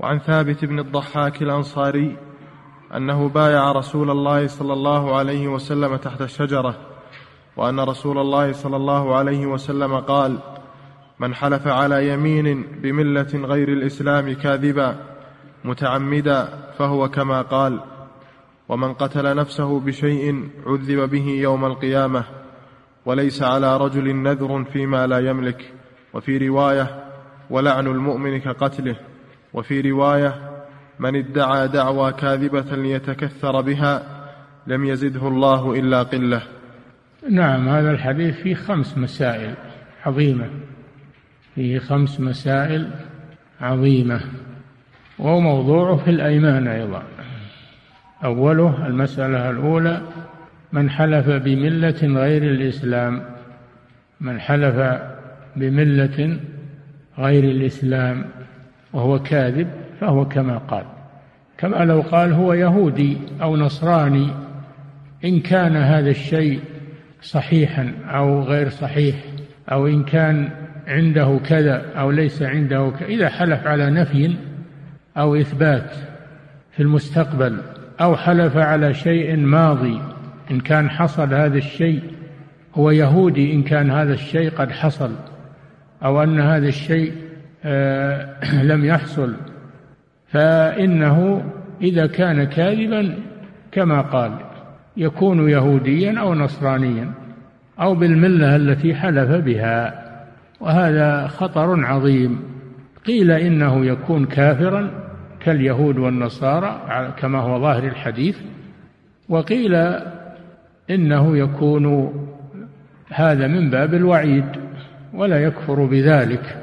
وعن ثابت بن الضحاك الأنصاري أنه بايع رسول الله صلى الله عليه وسلم تحت الشجرة وأن رسول الله صلى الله عليه وسلم قال من حلف على يمين بملة غير الإسلام كاذبا متعمدا فهو كما قال ومن قتل نفسه بشيء عذب به يوم القيامة وليس على رجل نذر فيما لا يملك وفي رواية ولعن المؤمن كقتله وفي رواية من ادعى دعوى كاذبة ليتكثر بها لم يزده الله إلا قلة. نعم هذا الحديث فيه خمس مسائل عظيمة. فيه خمس مسائل عظيمة. وموضوعه في الأيمان أيضا. أوله المسألة الأولى من حلف بملة غير الإسلام. من حلف بملة غير الإسلام. وهو كاذب فهو كما قال. كما لو قال هو يهودي أو نصراني إن كان هذا الشيء صحيحا أو غير صحيح أو إن كان عنده كذا أو ليس عنده كذا إذا حلف على نفي أو إثبات في المستقبل أو حلف على شيء ماضي إن كان حصل هذا الشيء هو يهودي إن كان هذا الشيء قد حصل أو أن هذا الشيء لم يحصل. فإنه إذا كان كاذبا كما قال يكون يهوديا أو نصرانيا أو بالملة التي حلف بها. وهذا خطر عظيم. قيل إنه يكون كافرا كاليهود والنصارى كما هو ظاهر الحديث. وقيل إنه يكون هذا من باب الوعيد ولا يكفر بذلك.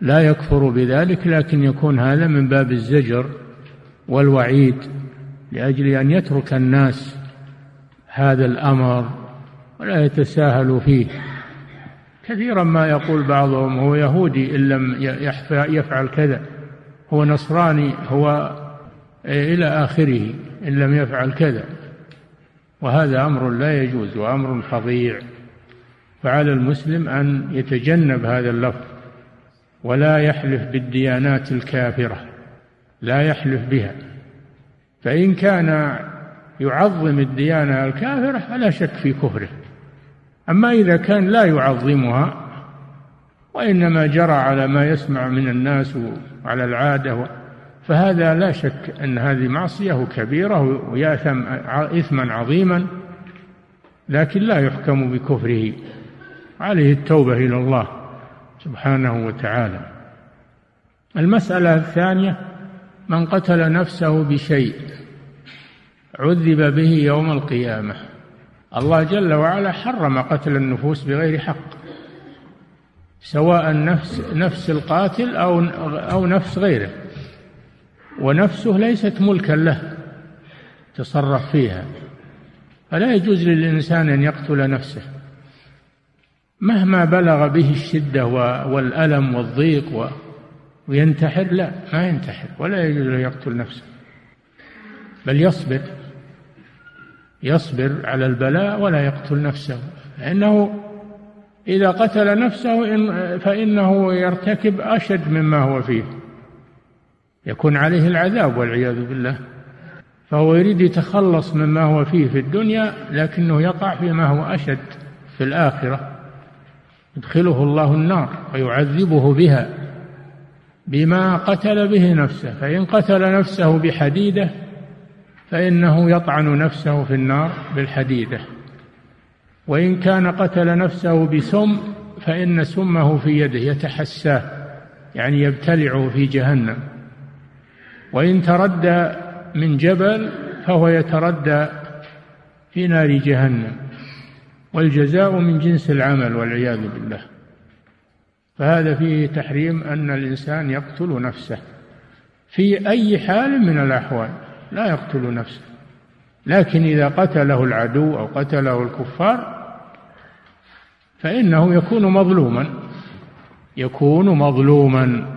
لا يكفر بذلك لكن يكون هذا من باب الزجر والوعيد لأجل أن يترك الناس هذا الأمر ولا يتساهلوا فيه. كثيرا ما يقول بعضهم هو يهودي إن لم يفعل كذا هو نصراني هو إلى آخره إن لم يفعل كذا. وهذا أمر لا يجوز وأمر فظيع. فعلى المسلم أن يتجنب هذا اللفظ. ولا يحلف بالديانات الكافرة لا يحلف بها. فإن كان يعظم الديانة الكافرة فلا شك في كفره. أما إذا كان لا يعظمها وإنما جرى على ما يسمع من الناس وعلى العادة فهذا لا شك أن هذه معصية كبيرة ويأثم إثما عظيما لكن لا يحكم بكفره. عليه التوبة إلى الله. سبحانه وتعالى. المسألة الثانية من قتل نفسه بشيء عذب به يوم القيامة. الله جل وعلا حرم قتل النفوس بغير حق سواء نفس نفس القاتل أو أو نفس غيره. ونفسه ليست ملكا له تصرف فيها. فلا يجوز للإنسان أن يقتل نفسه. مهما بلغ به الشدة والألم والضيق وينتحر لا ما ينتحر ولا يجوز له يقتل نفسه. بل يصبر يصبر على البلاء ولا يقتل نفسه. لأنه إذا قتل نفسه فإنه يرتكب أشد مما هو فيه. يكون عليه العذاب والعياذ بالله. فهو يريد يتخلص مما هو فيه في الدنيا لكنه يقع فيما هو أشد في الآخرة. يدخله الله النار ويعذبه بها بما قتل به نفسه فإن قتل نفسه بحديدة فإنه يطعن نفسه في النار بالحديدة. وإن كان قتل نفسه بسم فإن سمه في يده يتحساه يعني يبتلعه في جهنم. وإن تردى من جبل فهو يتردى في نار جهنم. والجزاء من جنس العمل والعياذ بالله. فهذا فيه تحريم أن الإنسان يقتل نفسه. في أي حال من الأحوال لا يقتل نفسه. لكن إذا قتله العدو أو قتله الكفار فإنه يكون مظلوما. يكون مظلوما.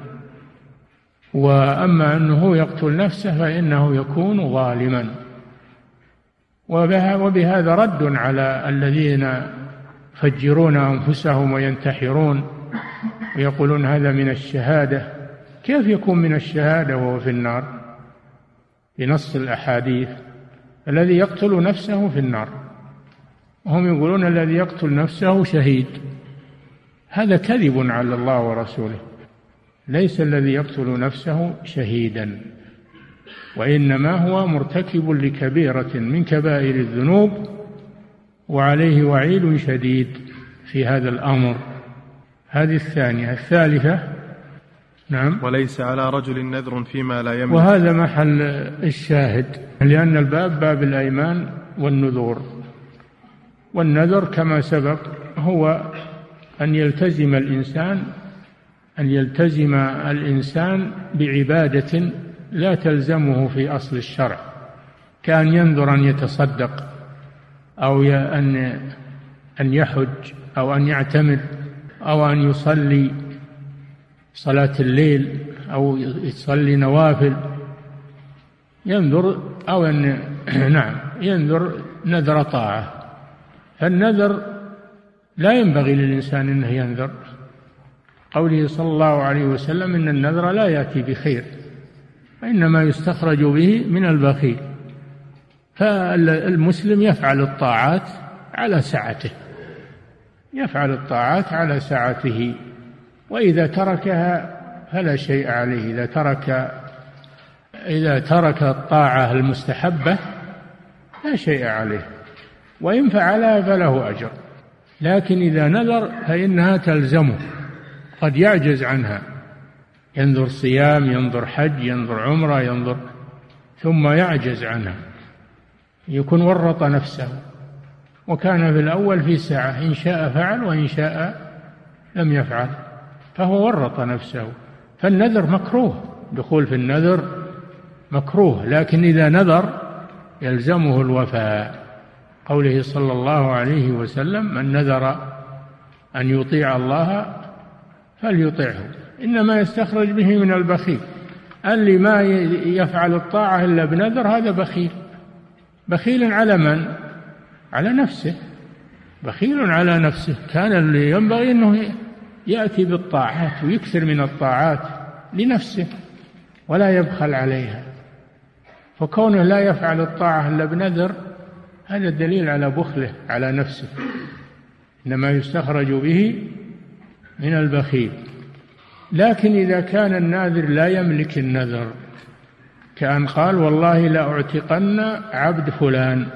وأما أنه يقتل نفسه فإنه يكون ظالما. وبهذا رد على الذين يفجرون أنفسهم وينتحرون ويقولون هذا من الشهادة. كيف يكون من الشهادة وهو في النار؟ بنص الأحاديث. الذي يقتل نفسه في النار. وهم يقولون الذي يقتل نفسه شهيد. هذا كذب على الله ورسوله. ليس الذي يقتل نفسه شهيدا. وإنما هو مرتكب لكبيرة من كبائر الذنوب وعليه وعيد شديد في هذا الأمر. هذه الثانية الثالثة نعم. وليس على رجل نذر فيما لا يملك. وهذا محل الشاهد لأن الباب باب الأيمان والنذور. والنذر كما سبق هو أن يلتزم الإنسان أن يلتزم الإنسان بعبادة لا تلزمه في أصل الشرع. كأن ينذر أن يتصدق أو أن أن يحج أو أن يعتمر أو أن يصلي صلاة الليل أو يصلي نوافل. ينذر أو أن نعم ينذر نذر طاعة. فالنذر لا ينبغي للإنسان أنه ينذر. قوله صلى الله عليه وسلم إن النذر لا يأتي بخير. وإنما يستخرج به من البخيل. فالمسلم يفعل الطاعات على سعته. يفعل الطاعات على سعته. وإذا تركها فلا شيء عليه. إذا ترك إذا ترك الطاعة المستحبة لا شيء عليه. وإن فعلها فله أجر. لكن إذا نذر فإنها تلزمه. قد يعجز عنها. ينظر صيام ينظر حج ينظر عمرة ينظر ثم يعجز عنها. يكون ورط نفسه. وكان في الأول في ساعة إن شاء فعل وإن شاء لم يفعل. فهو ورط نفسه. فالنذر مكروه. دخول في النذر مكروه. لكن إذا نذر يلزمه الوفاء. قوله صلى الله عليه وسلم من نذر أن يطيع الله فليطعه إنما يستخرج به من البخيل. اللي ما يفعل الطاعة إلا بنذر هذا بخيل. بخيل على من؟ على نفسه. بخيل على نفسه. كان اللي ينبغي أنه يأتي بالطاعات ويكثر من الطاعات لنفسه ولا يبخل عليها. فكونه لا يفعل الطاعة إلا بنذر هذا دليل على بخله على نفسه. إنما يستخرج به من البخيل. لكن إذا كان الناذر لا يملك النذر كأن قال والله لأعتقن عبد فلان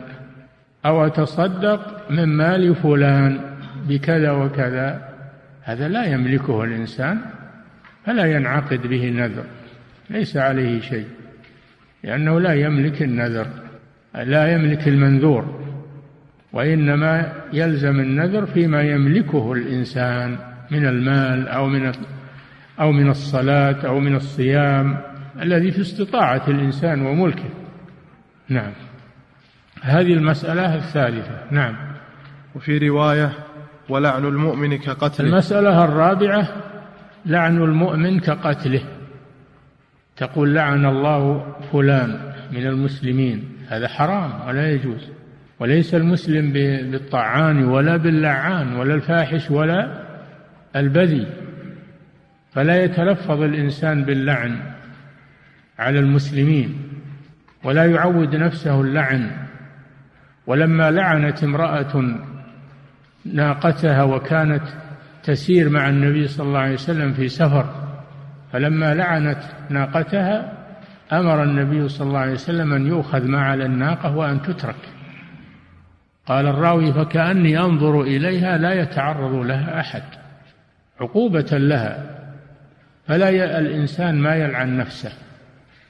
أو أتصدق من مال فلان بكذا وكذا هذا لا يملكه الإنسان فلا ينعقد به نذر ليس عليه شيء لأنه لا يملك النذر لا يملك المنذور وإنما يلزم النذر فيما يملكه الإنسان من المال أو من أو من الصلاة أو من الصيام الذي في استطاعة الإنسان وملكه. نعم. هذه المسألة الثالثة. نعم. وفي رواية ولعن المؤمن كقتله. المسألة الرابعة لعن المؤمن كقتله. تقول لعن الله فلان من المسلمين. هذا حرام ولا يجوز. وليس المسلم بالطعان ولا باللعان ولا الفاحش ولا البذي فلا يتلفظ الإنسان باللعن على المسلمين ولا يعود نفسه اللعن. ولما لعنت امرأة ناقتها وكانت تسير مع النبي صلى الله عليه وسلم في سفر فلما لعنت ناقتها أمر النبي صلى الله عليه وسلم أن يؤخذ ما على الناقة وأن تترك. قال الراوي فكأني أنظر إليها لا يتعرض لها أحد عقوبة لها فلا الإنسان ما يلعن نفسه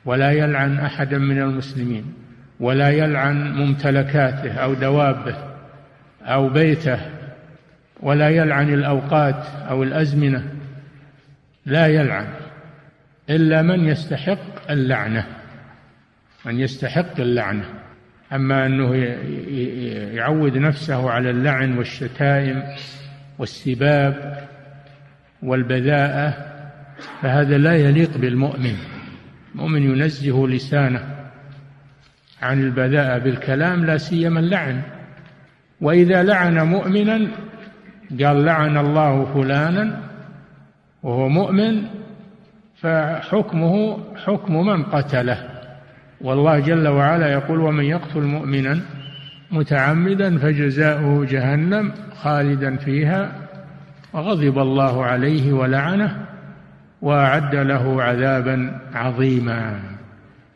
ولا يلعن أحدا من المسلمين ولا يلعن ممتلكاته أو دوابه أو بيته ولا يلعن الأوقات أو الأزمنة لا يلعن إلا من يستحق اللعنة من يستحق اللعنة. أما أنه يعود نفسه على اللعن والشتائم والسباب والبذاءة فهذا لا يليق بالمؤمن. المؤمن ينزه لسانه عن البذاءة بالكلام لا سيما اللعن. وإذا لعن مؤمنا قال لعن الله فلانا وهو مؤمن فحكمه حكم من قتله. والله جل وعلا يقول ومن يقتل مؤمنا متعمدا فجزاؤه جهنم خالدا فيها وغضب الله عليه ولعنه وأعد له عذابا عظيما.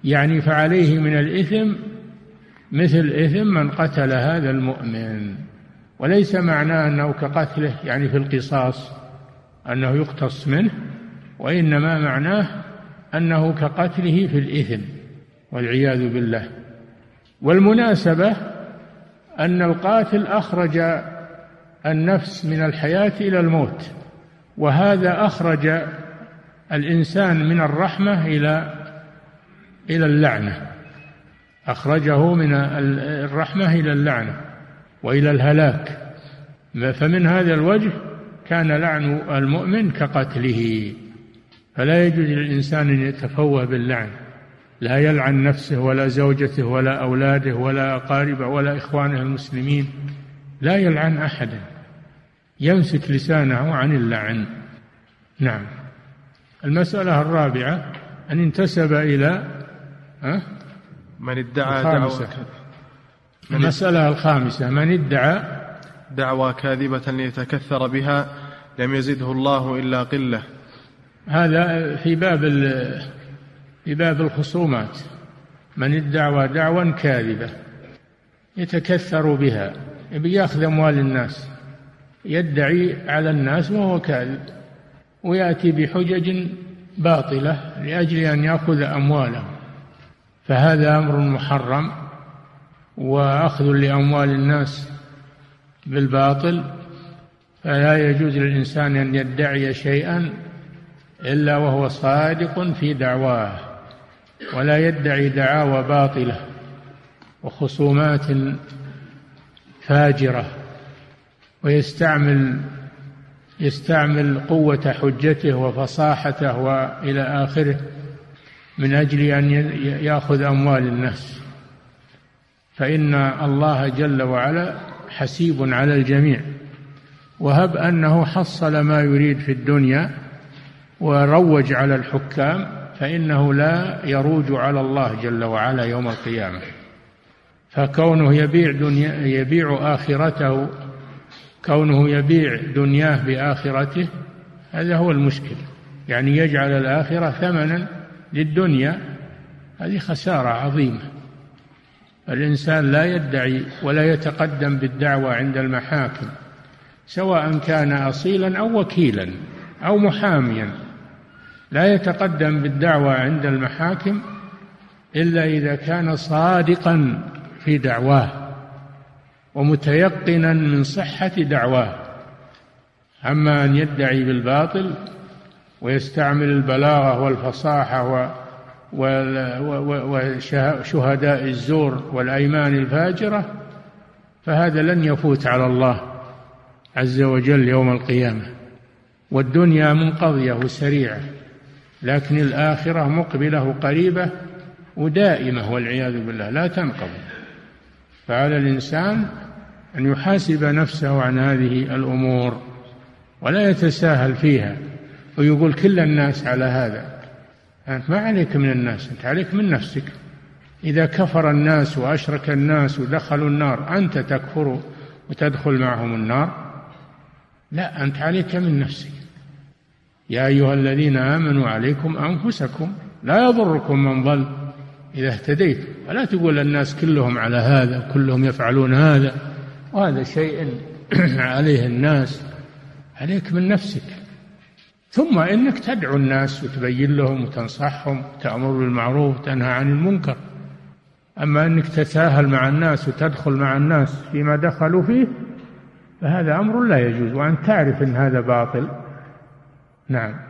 يعني فعليه من الإثم مثل إثم من قتل هذا المؤمن. وليس معناه أنه كقتله يعني في القصاص أنه يقتص منه وإنما معناه أنه كقتله في الإثم والعياذ بالله. والمناسبة أن القاتل أخرج النفس من الحياة إلى الموت وهذا أخرج الإنسان من الرحمة إلى إلى اللعنة. أخرجه من الرحمة إلى اللعنة وإلى الهلاك. فمن هذا الوجه كان لعن المؤمن كقتله. فلا يجوز للإنسان أن يتفوه باللعن. لا يلعن نفسه ولا زوجته ولا أولاده ولا أقاربه ولا إخوانه المسلمين. لا يلعن أحدا. يمسك لسانه عن اللعن. نعم. المسألة الرابعة أن انتسب إلى أه؟ من ادعى دعوة المسألة الخامسة من ادعى دعوى كاذبة ليتكثر بها لم يزده الله إلا قلة. هذا في باب في باب الخصومات. من ادعى دعوى كاذبة يتكثر بها يأخذ أموال الناس يدعي على الناس وهو كاذب. ويأتي بحجج باطلة لأجل أن يأخذ أموالهم فهذا أمر محرم وأخذ لأموال الناس بالباطل. فلا يجوز للإنسان أن يدعي شيئا إلا وهو صادق في دعواه ولا يدعي دعاوى باطلة وخصومات فاجرة ويستعمل يستعمل قوة حجته وفصاحته وإلى آخره من أجل أن يأخذ أموال الناس. فإن الله جل وعلا حسيب على الجميع. وهب أنه حصل ما يريد في الدنيا وروج على الحكام فإنه لا يروج على الله جل وعلا يوم القيامة. فكونه يبيع دنيا يبيع آخرته كونه يبيع دنياه بآخرته هذا هو المشكل يعني يجعل الآخرة ثمنا للدنيا هذه خسارة عظيمة. الإنسان لا يدعي ولا يتقدم بالدعوة عند المحاكم سواء كان أصيلا أو وكيلا أو محاميا. لا يتقدم بالدعوة عند المحاكم إلا إذا كان صادقا في دعواه. ومتيقنا من صحة دعواه. أما أن يدعي بالباطل ويستعمل البلاغة والفصاحة وشهداء الزور والأيمان الفاجرة فهذا لن يفوت على الله عز وجل يوم القيامة. والدنيا منقضية وسريعة لكن الآخرة مقبلة قريبة ودائمة والعياذ بالله لا تنقضي فعلى الإنسان أن يحاسب نفسه عن هذه الأمور ولا يتساهل فيها ويقول كل الناس على هذا. أنت ما عليك من الناس أنت عليك من نفسك. إذا كفر الناس وأشرك الناس ودخلوا النار أنت تكفر وتدخل معهم النار؟ لا أنت عليك من نفسك. يا أيها الذين آمنوا عليكم أنفسكم لا يضركم من ضل. إذا اهتديت. فلا تقول الناس كلهم على هذا كلهم يفعلون هذا. وهذا شيء عليه الناس عليك من نفسك. ثم إنك تدعو الناس وتبين لهم وتنصحهم تأمر بالمعروف وتنهى عن المنكر. أما إنك تتساهل مع الناس وتدخل مع الناس فيما دخلوا فيه فهذا أمر لا يجوز. وأن تعرف إن هذا باطل. نعم.